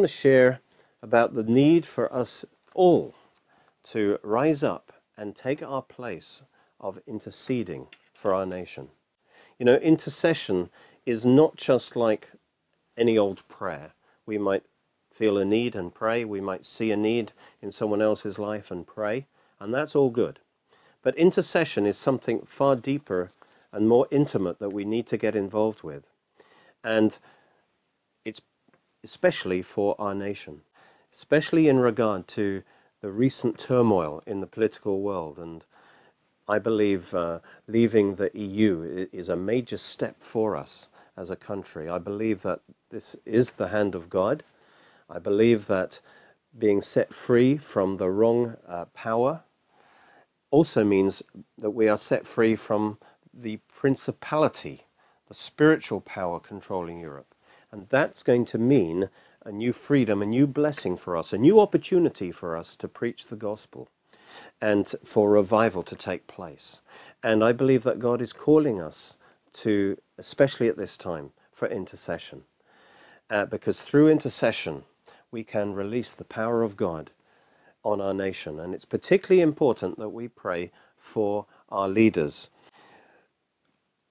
want to share about the need for us all to rise up and take our place of interceding for our nation. You know, intercession is not just like any old prayer. We might feel a need and pray, we might see a need in someone else's life and pray, and that's all good. But intercession is something far deeper and more intimate that we need to get involved with. And especially for our nation, especially in regard to the recent turmoil in the political world. And I believe uh, leaving the EU is a major step for us as a country. I believe that this is the hand of God. I believe that being set free from the wrong uh, power also means that we are set free from the principality, the spiritual power controlling Europe. And that's going to mean a new freedom, a new blessing for us, a new opportunity for us to preach the gospel and for revival to take place. And I believe that God is calling us to, especially at this time, for intercession. Uh, because through intercession, we can release the power of God on our nation. And it's particularly important that we pray for our leaders.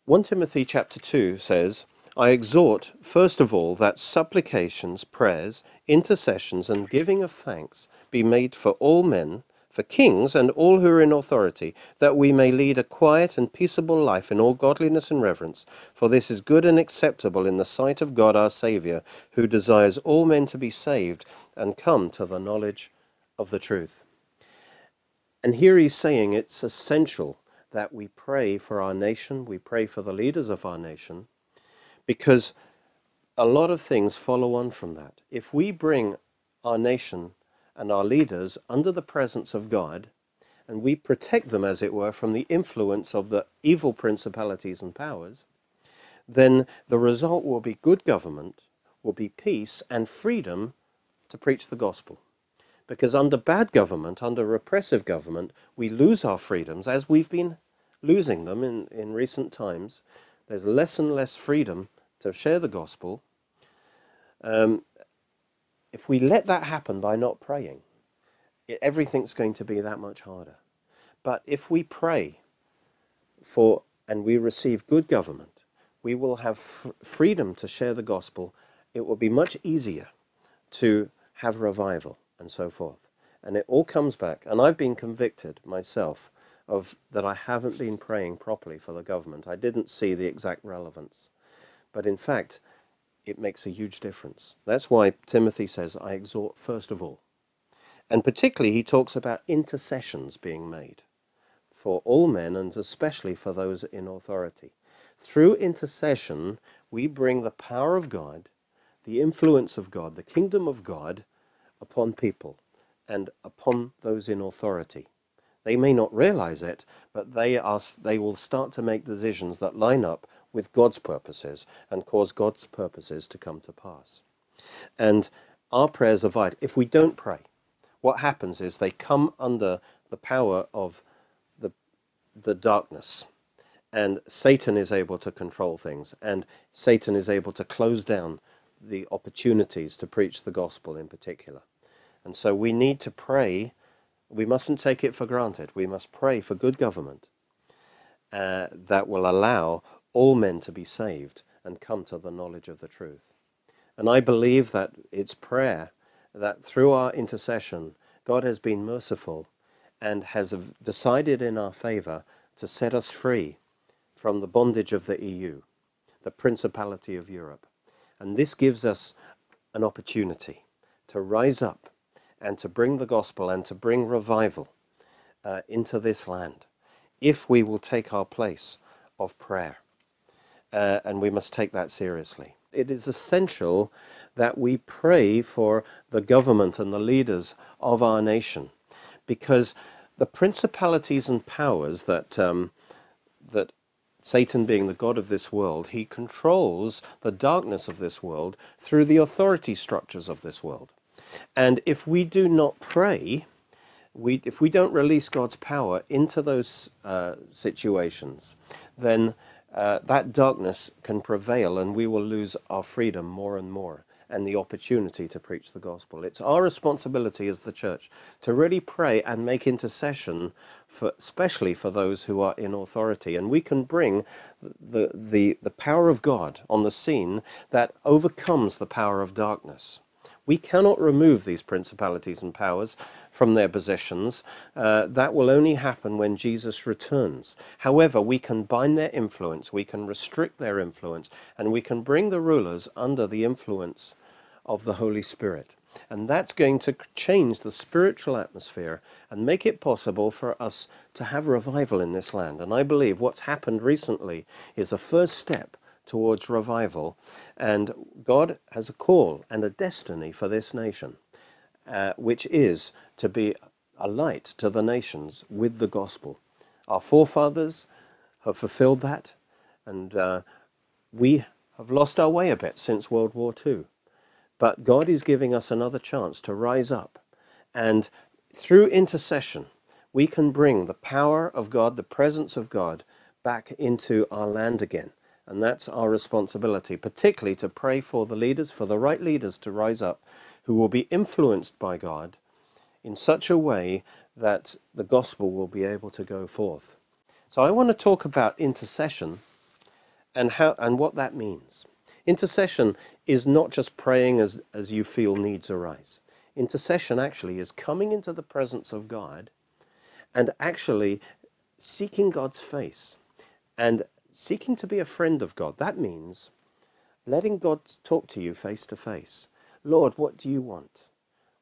1 Timothy chapter 2 says, I exhort, first of all, that supplications, prayers, intercessions, and giving of thanks be made for all men, for kings, and all who are in authority, that we may lead a quiet and peaceable life in all godliness and reverence. For this is good and acceptable in the sight of God our Saviour, who desires all men to be saved and come to the knowledge of the truth. And here he's saying it's essential that we pray for our nation, we pray for the leaders of our nation, because a lot of things follow on from that. If we bring our nation and our leaders under the presence of God, and we protect them, as it were, from the influence of the evil principalities and powers, then the result will be good government, will be peace and freedom to preach the gospel. Because under bad government, under repressive government, we lose our freedoms as we've been losing them in, in recent times. There's less and less freedom to share the gospel. Um, if we let that happen by not praying, it, everything's going to be that much harder. But if we pray for and we receive good government, we will have freedom to share the gospel. It will be much easier to have revival and so forth. And it all comes back. And I've been convicted myself of that I haven't been praying properly for the government. I didn't see the exact relevance. But in fact, it makes a huge difference. That's why Timothy says, I exhort first of all. And particularly, he talks about intercessions being made for all men and especially for those in authority. Through intercession, we bring the power of God, the influence of God, the kingdom of God upon people and upon those in authority. They may not realize it, but they, are, they will start to make decisions that line up with God's purposes and cause God's purposes to come to pass. And our prayers are vital. If we don't pray, what happens is they come under the power of the, the darkness. And Satan is able to control things, and Satan is able to close down the opportunities to preach the gospel in particular. And so we need to pray. We mustn't take it for granted. We must pray for good government uh, that will allow all men to be saved and come to the knowledge of the truth. And I believe that it's prayer that through our intercession, God has been merciful and has decided in our favor to set us free from the bondage of the EU, the principality of Europe. And this gives us an opportunity to rise up and to bring the gospel and to bring revival uh, into this land if we will take our place of prayer. Uh, and we must take that seriously. It is essential that we pray for the government and the leaders of our nation because the principalities and powers that, um, that Satan being the God of this world, he controls the darkness of this world through the authority structures of this world. And if we do not pray, we, if we don't release God's power into those uh, situations, then uh, that darkness can prevail and we will lose our freedom more and more. and the opportunity to preach the gospel. It's our responsibility as the church to really pray and make intercession for especially for those who are in authority and we can bring the the the power of God on the scene that overcomes the power of darkness. We cannot remove these principalities and powers from their positions. Uh, that will only happen when Jesus returns. However, we can bind their influence, we can restrict their influence, and we can bring the rulers under the influence of the Holy Spirit. And that's going to change the spiritual atmosphere and make it possible for us to have revival in this land. And I believe what's happened recently is a first step towards revival. And God has a call and a destiny for this nation, uh, which is to be a light to the nations with the gospel. Our forefathers have fulfilled that, and uh, we have lost our way a bit since World War II. But God is giving us another chance to rise up. And through intercession, we can bring the power of God, the presence of God, back into our land again. And that's our responsibility, particularly to pray for the leaders, for the right leaders to rise up who will be influenced by God in such a way that the gospel will be able to go forth. So I want to talk about intercession and how and what that means. Intercession is not just praying as, as you feel needs arise. Intercession actually is coming into the presence of God and actually seeking God's face and seeking to be a friend of God. That means letting God talk to you face to face. Lord, what do you want?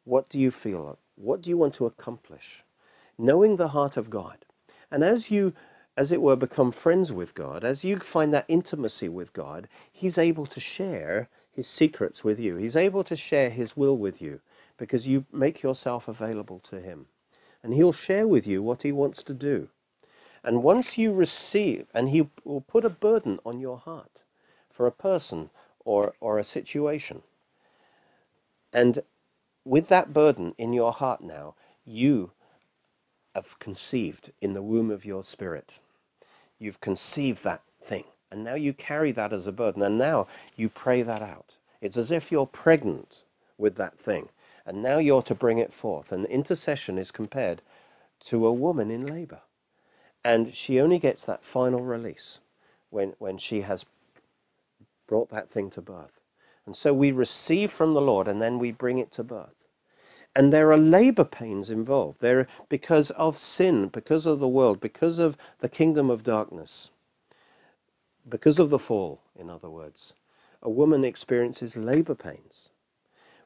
What do you feel? What do you want to accomplish? Knowing the heart of God. And as you, as it were, become friends with God, as you find that intimacy with God, He's able to share His secrets with you. He's able to share His will with you because you make yourself available to Him. And He'll share with you what He wants to do. And once you receive, and He will put a burden on your heart for a person or, or a situation. And with that burden in your heart now, you have conceived in the womb of your spirit. You've conceived that thing. And now you carry that as a burden. And now you pray that out. It's as if you're pregnant with that thing. And now you're to bring it forth. And intercession is compared to a woman in labor. And she only gets that final release when, when she has brought that thing to birth. And so we receive from the Lord and then we bring it to birth. And there are labor pains involved. There because of sin, because of the world, because of the kingdom of darkness, because of the fall, in other words. A woman experiences labor pains.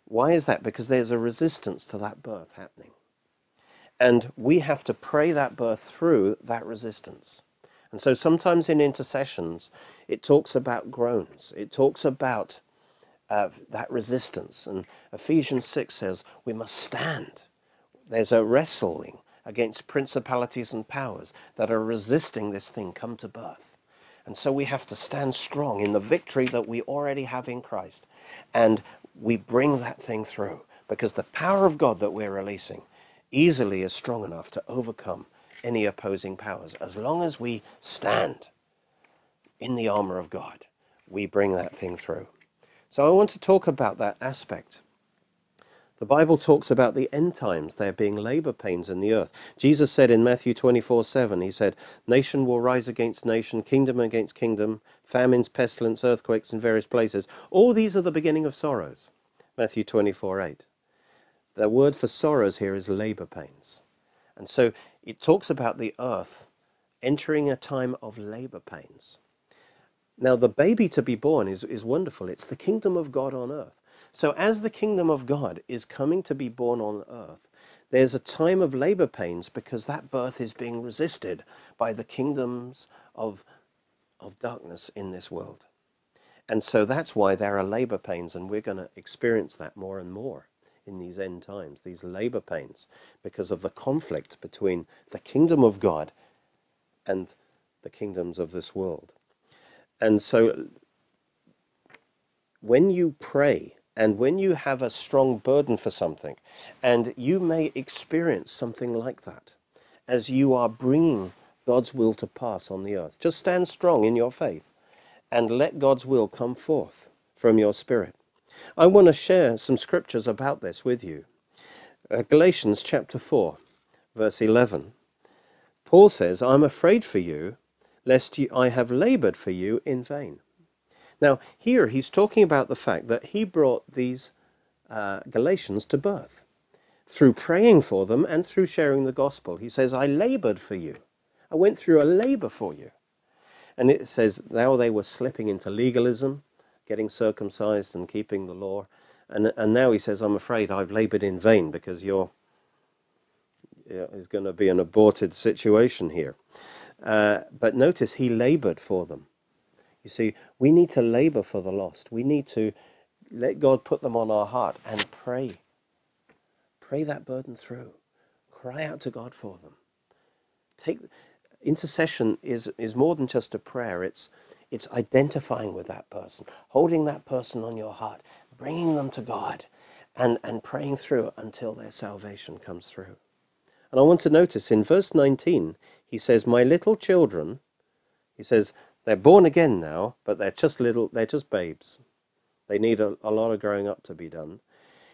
Why is that? Because there's a resistance to that birth happening. And we have to pray that birth through that resistance. And so sometimes in intercessions, it talks about groans, it talks about uh, that resistance. And Ephesians 6 says we must stand. There's a wrestling against principalities and powers that are resisting this thing come to birth. And so we have to stand strong in the victory that we already have in Christ. And we bring that thing through because the power of God that we're releasing easily is strong enough to overcome any opposing powers. As long as we stand in the armor of God, we bring that thing through. So I want to talk about that aspect. The Bible talks about the end times, there being labor pains in the earth. Jesus said in Matthew 24 7, He said, Nation will rise against nation, kingdom against kingdom, famines, pestilence, earthquakes in various places. All these are the beginning of sorrows. Matthew 24 8. The word for sorrows here is labor pains. And so it talks about the earth entering a time of labor pains. Now, the baby to be born is, is wonderful. It's the kingdom of God on earth. So, as the kingdom of God is coming to be born on earth, there's a time of labor pains because that birth is being resisted by the kingdoms of, of darkness in this world. And so that's why there are labor pains, and we're going to experience that more and more in these end times, these labor pains, because of the conflict between the kingdom of God and the kingdoms of this world. And so when you pray and when you have a strong burden for something, and you may experience something like that as you are bringing God's will to pass on the earth, just stand strong in your faith and let God's will come forth from your spirit. I want to share some scriptures about this with you. Uh, Galatians chapter 4, verse 11. Paul says, I'm afraid for you, lest you, I have labored for you in vain. Now, here he's talking about the fact that he brought these uh, Galatians to birth through praying for them and through sharing the gospel. He says, I labored for you. I went through a labor for you. And it says, now they were slipping into legalism, getting circumcised and keeping the law. And, and now he says, I'm afraid I've labored in vain because you're is going to be an aborted situation here. Uh, but notice he labored for them. You see, we need to labor for the lost. We need to let God put them on our heart and pray. Pray that burden through. Cry out to God for them. Take intercession is is more than just a prayer. It's it's identifying with that person, holding that person on your heart, bringing them to God, and and praying through until their salvation comes through. And I want to notice in verse 19, he says, My little children, he says, they're born again now, but they're just little, they're just babes. They need a, a lot of growing up to be done.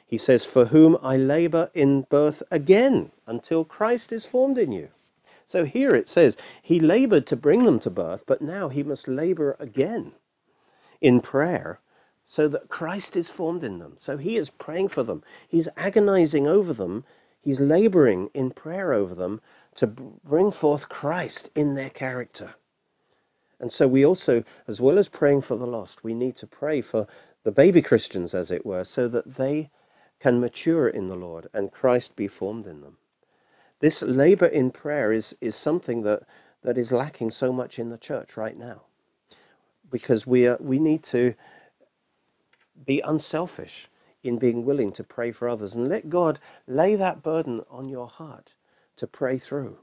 He says, For whom I labor in birth again until Christ is formed in you. So here it says, He labored to bring them to birth, but now he must labor again in prayer so that Christ is formed in them. So he is praying for them, he's agonizing over them, he's laboring in prayer over them to bring forth Christ in their character. And so we also, as well as praying for the lost, we need to pray for the baby Christians, as it were, so that they can mature in the Lord and Christ be formed in them. This labor in prayer is, is something that, that is lacking so much in the church right now. Because we, are, we need to be unselfish in being willing to pray for others and let God lay that burden on your heart to pray through.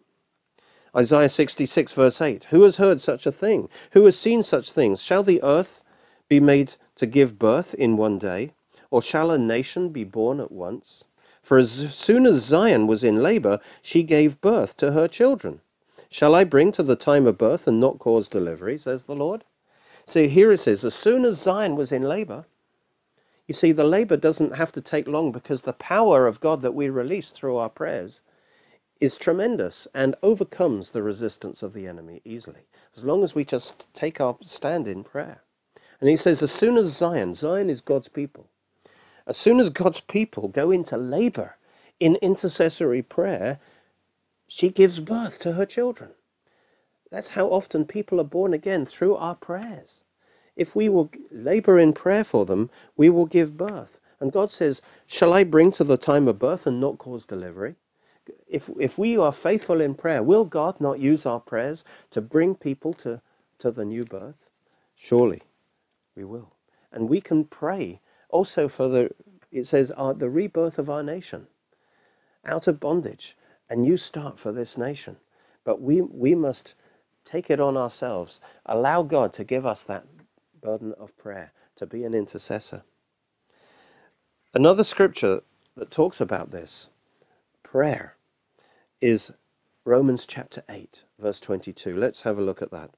Isaiah 66, verse 8 Who has heard such a thing? Who has seen such things? Shall the earth be made to give birth in one day? Or shall a nation be born at once? For as soon as Zion was in labor, she gave birth to her children. Shall I bring to the time of birth and not cause delivery, says the Lord? See, here it says, as soon as Zion was in labor, you see, the labor doesn't have to take long because the power of God that we release through our prayers is tremendous and overcomes the resistance of the enemy easily, as long as we just take our stand in prayer. And he says, as soon as Zion, Zion is God's people, as soon as God's people go into labor in intercessory prayer, she gives birth to her children. That's how often people are born again through our prayers. If we will labor in prayer for them, we will give birth. And God says, Shall I bring to the time of birth and not cause delivery? if, if we are faithful in prayer, will God not use our prayers to bring people to, to the new birth? Surely we will. And we can pray also for the, it says, the rebirth of our nation out of bondage, a new start for this nation. But we, we must take it on ourselves, allow God to give us that burden of prayer, to be an intercessor. Another scripture that talks about this prayer is Romans chapter 8, verse 22. Let's have a look at that.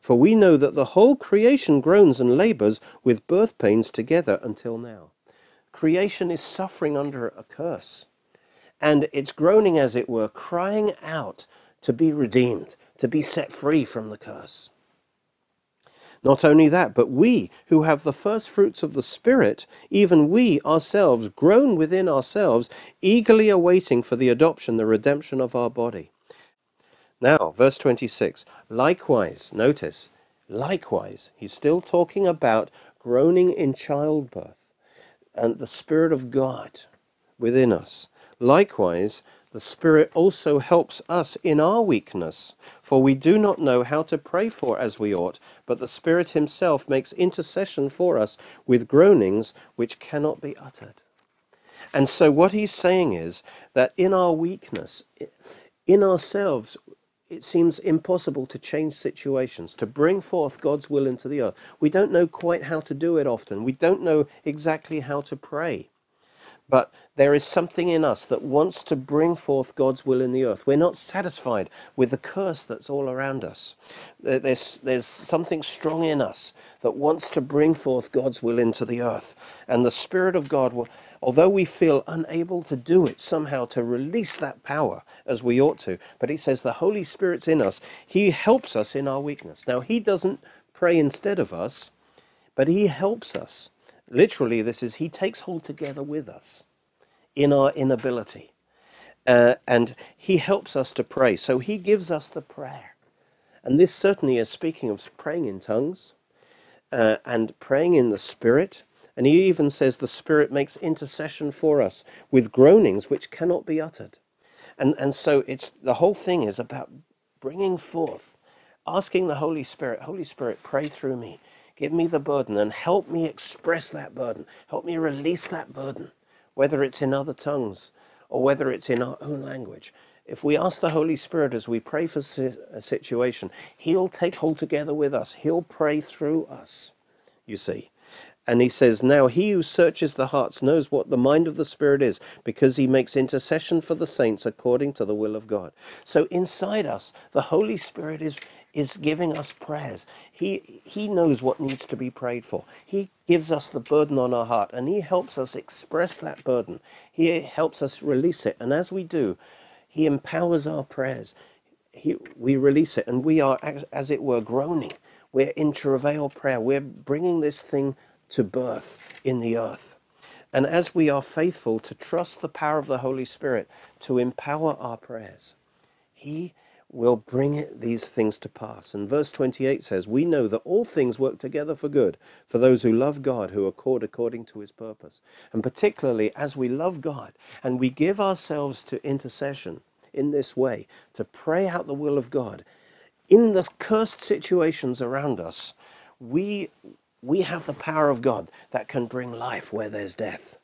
For we know that the whole creation groans and labors with birth pains together until now. Creation is suffering under a curse, and it's groaning, as it were, crying out to be redeemed, to be set free from the curse. Not only that, but we who have the first fruits of the Spirit, even we ourselves, groan within ourselves, eagerly awaiting for the adoption, the redemption of our body. Now, verse 26. Likewise, notice, likewise, he's still talking about groaning in childbirth and the Spirit of God within us. Likewise, the Spirit also helps us in our weakness, for we do not know how to pray for as we ought, but the Spirit Himself makes intercession for us with groanings which cannot be uttered. And so, what he's saying is that in our weakness, in ourselves, it seems impossible to change situations, to bring forth God's will into the earth. We don't know quite how to do it often. We don't know exactly how to pray. But there is something in us that wants to bring forth God's will in the earth. We're not satisfied with the curse that's all around us. There's, there's something strong in us that wants to bring forth God's will into the earth. And the Spirit of God will, although we feel unable to do it somehow to release that power as we ought to, but he says the Holy Spirit's in us. He helps us in our weakness. Now, he doesn't pray instead of us, but he helps us Literally, this is He takes hold together with us in our inability. Uh, and He helps us to pray. So He gives us the prayer. And this certainly is speaking of praying in tongues uh, and praying in the Spirit. And He even says the Spirit makes intercession for us with groanings which cannot be uttered. And, and so it's the whole thing is about bringing forth, asking the Holy Spirit, Holy Spirit, pray through me. Give me the burden and help me express that burden. Help me release that burden, whether it's in other tongues or whether it's in our own language. If we ask the Holy Spirit as we pray for a situation, He'll take hold together with us. He'll pray through us, you see. And he says, Now he who searches the hearts knows what the mind of the Spirit is, because he makes intercession for the saints according to the will of God. So inside us, the Holy Spirit is, is giving us prayers. He, he knows what needs to be prayed for. He gives us the burden on our heart and He helps us express that burden. He helps us release it. And as we do, He empowers our prayers. He, we release it and we are, as, as it were, groaning. We're in travail prayer. We're bringing this thing to birth in the earth. And as we are faithful to trust the power of the Holy Spirit to empower our prayers, He will bring it, these things to pass. And verse 28 says, We know that all things work together for good for those who love God, who called according to his purpose. And particularly as we love God and we give ourselves to intercession in this way, to pray out the will of God, in the cursed situations around us, we, we have the power of God that can bring life where there's death.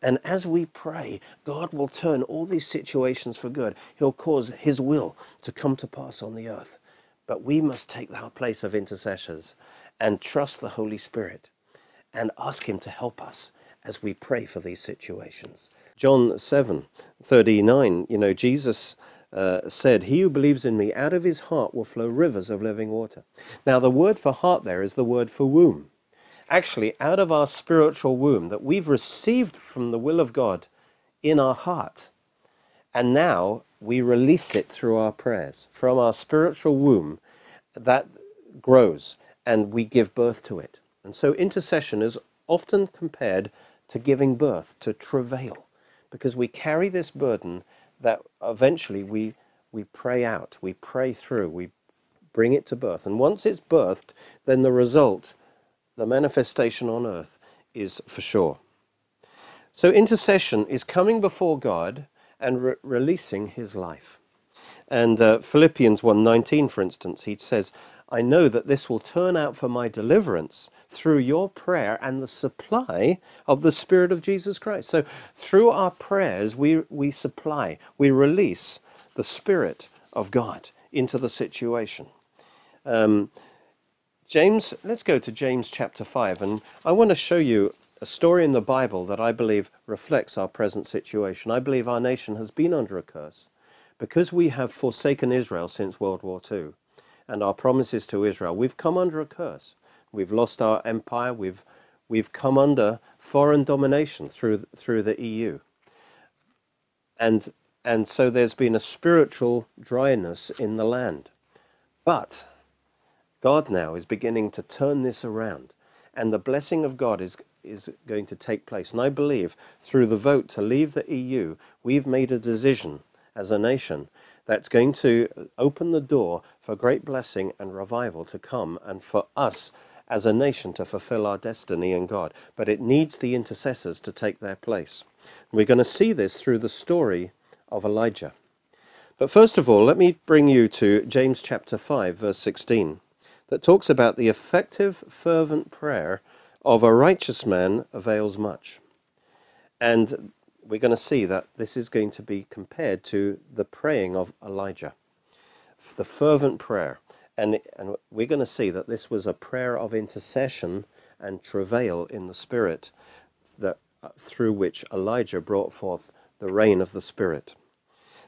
And as we pray, God will turn all these situations for good. He'll cause His will to come to pass on the earth. But we must take our place of intercessors and trust the Holy Spirit and ask Him to help us as we pray for these situations. John 7 39, you know, Jesus uh, said, He who believes in me, out of his heart will flow rivers of living water. Now, the word for heart there is the word for womb actually out of our spiritual womb that we've received from the will of God in our heart. And now we release it through our prayers. From our spiritual womb, that grows and we give birth to it. And so intercession is often compared to giving birth, to travail, because we carry this burden that eventually we, we pray out, we pray through, we bring it to birth. And once it's birthed, then the result the manifestation on earth is for sure. So intercession is coming before God and re- releasing his life. And uh, Philippians 1:19 for instance, he says, "I know that this will turn out for my deliverance through your prayer and the supply of the spirit of Jesus Christ." So through our prayers we we supply, we release the spirit of God into the situation. Um, James, let's go to James chapter 5, and I want to show you a story in the Bible that I believe reflects our present situation. I believe our nation has been under a curse because we have forsaken Israel since World War II and our promises to Israel. We've come under a curse. We've lost our empire. We've, we've come under foreign domination through, through the EU. And, and so there's been a spiritual dryness in the land. But God now is beginning to turn this around, and the blessing of God is is going to take place. And I believe through the vote to leave the EU, we've made a decision as a nation that's going to open the door for great blessing and revival to come, and for us as a nation to fulfill our destiny in God. But it needs the intercessors to take their place. We're going to see this through the story of Elijah. But first of all, let me bring you to James chapter 5, verse 16 that talks about the effective, fervent prayer of a righteous man avails much. And we're going to see that this is going to be compared to the praying of Elijah, the fervent prayer. And, and we're going to see that this was a prayer of intercession and travail in the Spirit that uh, through which Elijah brought forth the rain of the Spirit.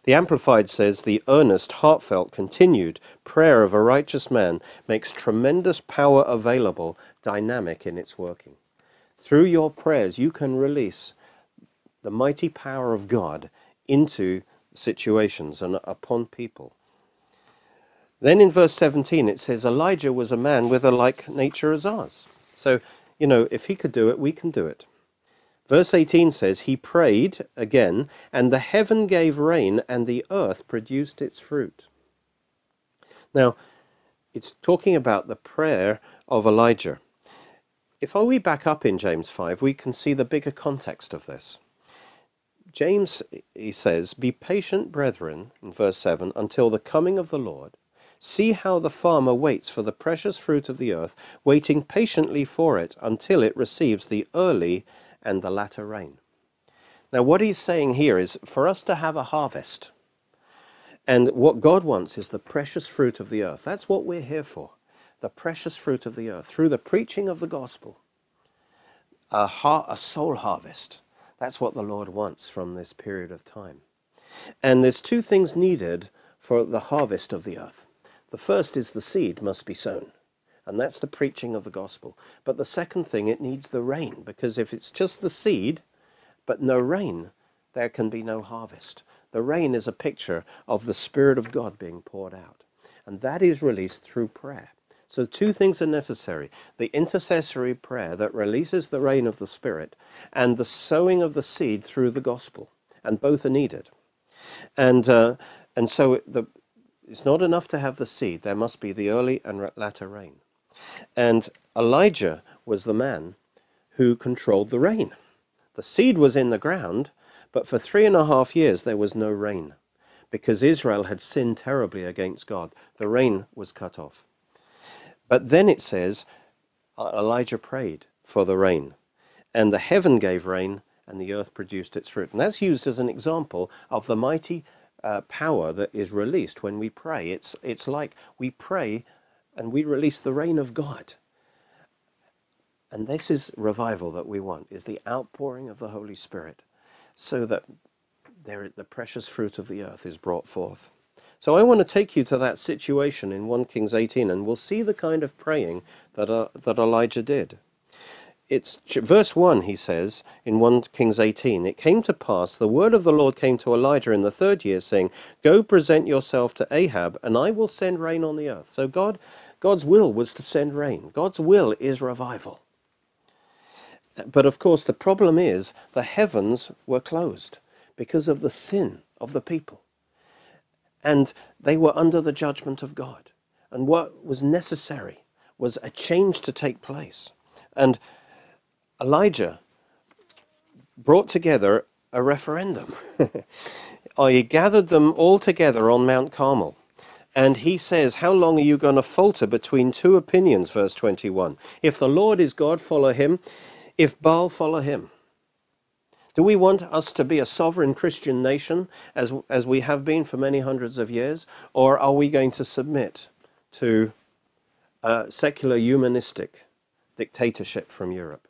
The Amplified says the earnest, heartfelt, continued prayer of a righteous man makes tremendous power available, dynamic in its working. Through your prayers, you can release the mighty power of God into situations and upon people. Then in verse 17 it says, Elijah was a man with a like nature as ours. So, you know, if he could do it, we can do it. Verse 18 says, He prayed again, and the heaven gave rain, and the earth produced its fruit. Now, it's talking about the prayer of Elijah. If we back up in James 5, we can see the bigger context of this. James, he says, Be patient, brethren, in verse 7, until the coming of the Lord. See how the farmer waits for the precious fruit of the earth, waiting patiently for it until it receives the early and the latter rain. Now, what he's saying here is for us to have a harvest. And what God wants is the precious fruit of the earth. That's what we're here for. The precious fruit of the earth. Through the preaching of the gospel, a, har- a soul harvest that's what the Lord wants from this period of time. And there's two things needed for the harvest of the earth. The first is the seed must be sown, and that's the preaching of the gospel. But the second thing, it needs the rain, because if it's just the seed, but no rain, there can be no harvest. The rain is a picture of the Spirit of God being poured out, and that is released through prayer. So, two things are necessary the intercessory prayer that releases the rain of the Spirit, and the sowing of the seed through the gospel. And both are needed. And, uh, and so, the, it's not enough to have the seed, there must be the early and latter rain. And Elijah was the man who controlled the rain. The seed was in the ground, but for three and a half years there was no rain because Israel had sinned terribly against God. The rain was cut off. But then it says Elijah prayed for the rain, and the heaven gave rain, and the earth produced its fruit. And that's used as an example of the mighty uh, power that is released when we pray. It's, it's like we pray and we release the rain of God. And this is revival that we want, is the outpouring of the Holy Spirit, so that there, the precious fruit of the earth is brought forth. So I want to take you to that situation in 1 Kings 18, and we'll see the kind of praying that, uh, that Elijah did. It's verse 1, he says, in 1 Kings 18, It came to pass, the word of the Lord came to Elijah in the third year, saying, Go present yourself to Ahab, and I will send rain on the earth. So God, God's will was to send rain. God's will is revival. But of course, the problem is the heavens were closed because of the sin of the people and they were under the judgment of God. And what was necessary was a change to take place. And Elijah brought together a referendum. he gathered them all together on Mount Carmel. And he says, How long are you going to falter between two opinions? Verse 21. If the Lord is God, follow him. If Baal, follow him. Do we want us to be a sovereign Christian nation as, as we have been for many hundreds of years? Or are we going to submit to a secular humanistic dictatorship from Europe?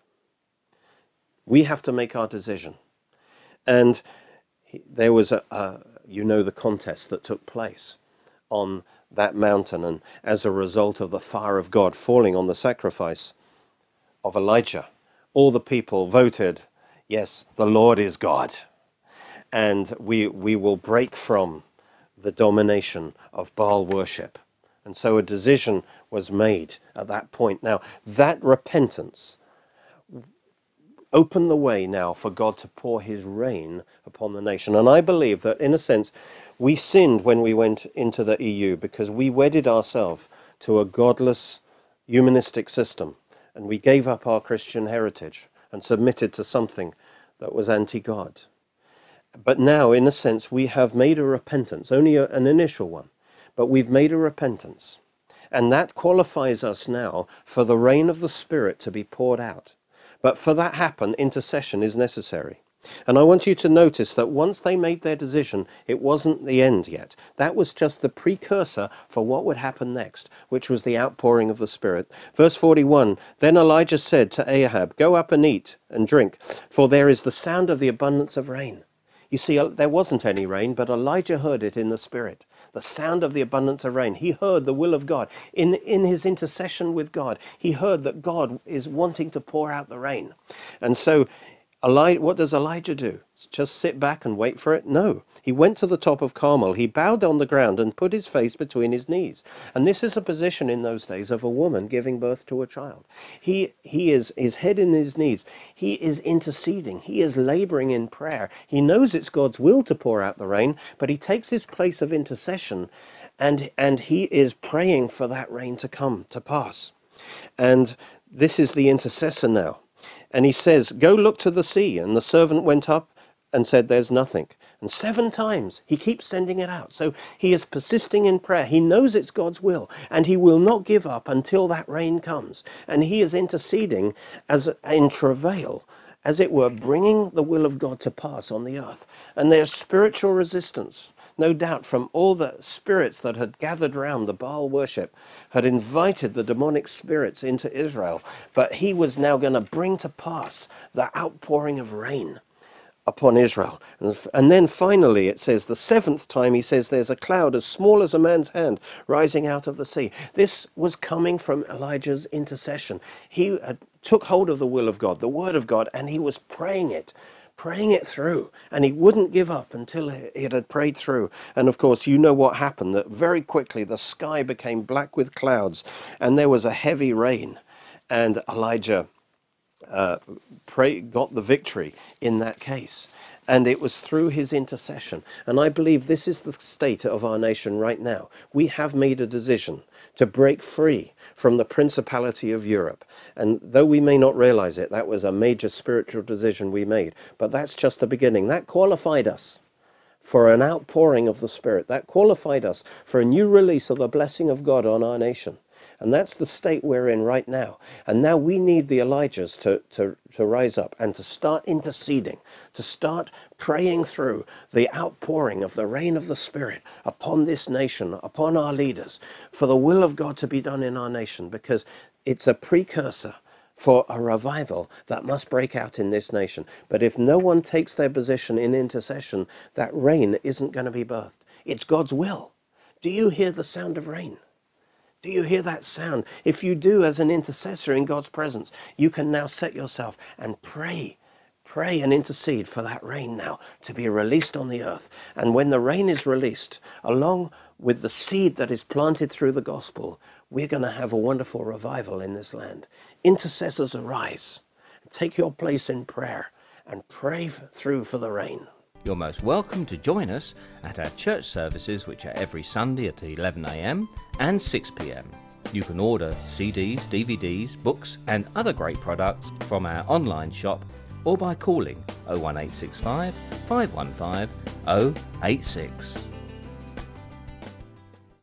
We have to make our decision. And there was a, a you know, the contest that took place on that mountain, and as a result of the fire of God falling on the sacrifice of Elijah, all the people voted yes, the Lord is God. And we, we will break from the domination of Baal worship. And so a decision was made at that point. Now, that repentance opened the way now for God to pour his rain upon the nation. And I believe that, in a sense, we sinned when we went into the EU because we wedded ourselves to a godless, humanistic system. And we gave up our Christian heritage and submitted to something that was anti God. But now, in a sense, we have made a repentance, only a, an initial one, but we've made a repentance. And that qualifies us now for the rain of the Spirit to be poured out. But for that happen, intercession is necessary. And I want you to notice that once they made their decision, it wasn't the end yet. That was just the precursor for what would happen next, which was the outpouring of the Spirit. Verse 41 Then Elijah said to Ahab, Go up and eat and drink, for there is the sound of the abundance of rain. You see, uh, there wasn't any rain, but Elijah heard it in the Spirit the sound of the abundance of rain. He heard the will of God. In, in his intercession with God, he heard that God is wanting to pour out the rain. And so Elijah, what does Elijah do? Just sit back and wait for it? No. He went to the top of Carmel. He bowed on the ground and put his face between his knees. And this is a position in those days of a woman giving birth to a child. He, he is his head in his knees. He is interceding. He is laboring in prayer. He knows it's God's will to pour out the rain, but he takes his place of intercession and, and he is praying for that rain to come to pass. And this is the intercessor now. And he says, Go look to the sea. And the servant went up and said, There's nothing. And seven times he keeps sending it out. So he is persisting in prayer. He knows it's God's will, and he will not give up until that rain comes. And he is interceding as in travail, as it were, bringing the will of God to pass on the earth. And there's spiritual resistance no doubt from all the spirits that had gathered round the Baal worship, had invited the demonic spirits into Israel. But he was now going to bring to pass the outpouring of rain upon Israel. And then finally, it says, the seventh time, he says, there's a cloud as small as a man's hand rising out of the sea. This was coming from Elijah's intercession. He took hold of the will of God, the word of God, and he was praying it praying it through, and he wouldn't give up until it had prayed through. And of course, you know what happened that very quickly the sky became black with clouds, and there was a heavy rain, and Elijah uh, pray, got the victory in that case. And it was through his intercession. And I believe this is the state of our nation right now. We have made a decision to break free from the principality of Europe. And though we may not realize it, that was a major spiritual decision we made. But that's just the beginning. That qualified us for an outpouring of the Spirit. That qualified us for a new release of the blessing of God on our nation. And that's the state we're in right now. And now we need the Elijahs to, to, to rise up and to start interceding, to start praying through the outpouring of the rain of the Spirit upon this nation, upon our leaders, for the will of God to be done in our nation, because it's a precursor for a revival that must break out in this nation. But if no one takes their position in intercession, that rain isn't going to be birthed. It's God's will. Do you hear the sound of rain? Do you hear that sound? If you do, as an intercessor in God's presence, you can now set yourself and pray. Pray and intercede for that rain now to be released on the earth. And when the rain is released, along with the seed that is planted through the gospel, we're going to have a wonderful revival in this land. Intercessors arise. Take your place in prayer and pray through for the rain. You're most welcome to join us at our church services, which are every Sunday at 11am and 6pm. You can order CDs, DVDs, books, and other great products from our online shop or by calling 01865 515 086.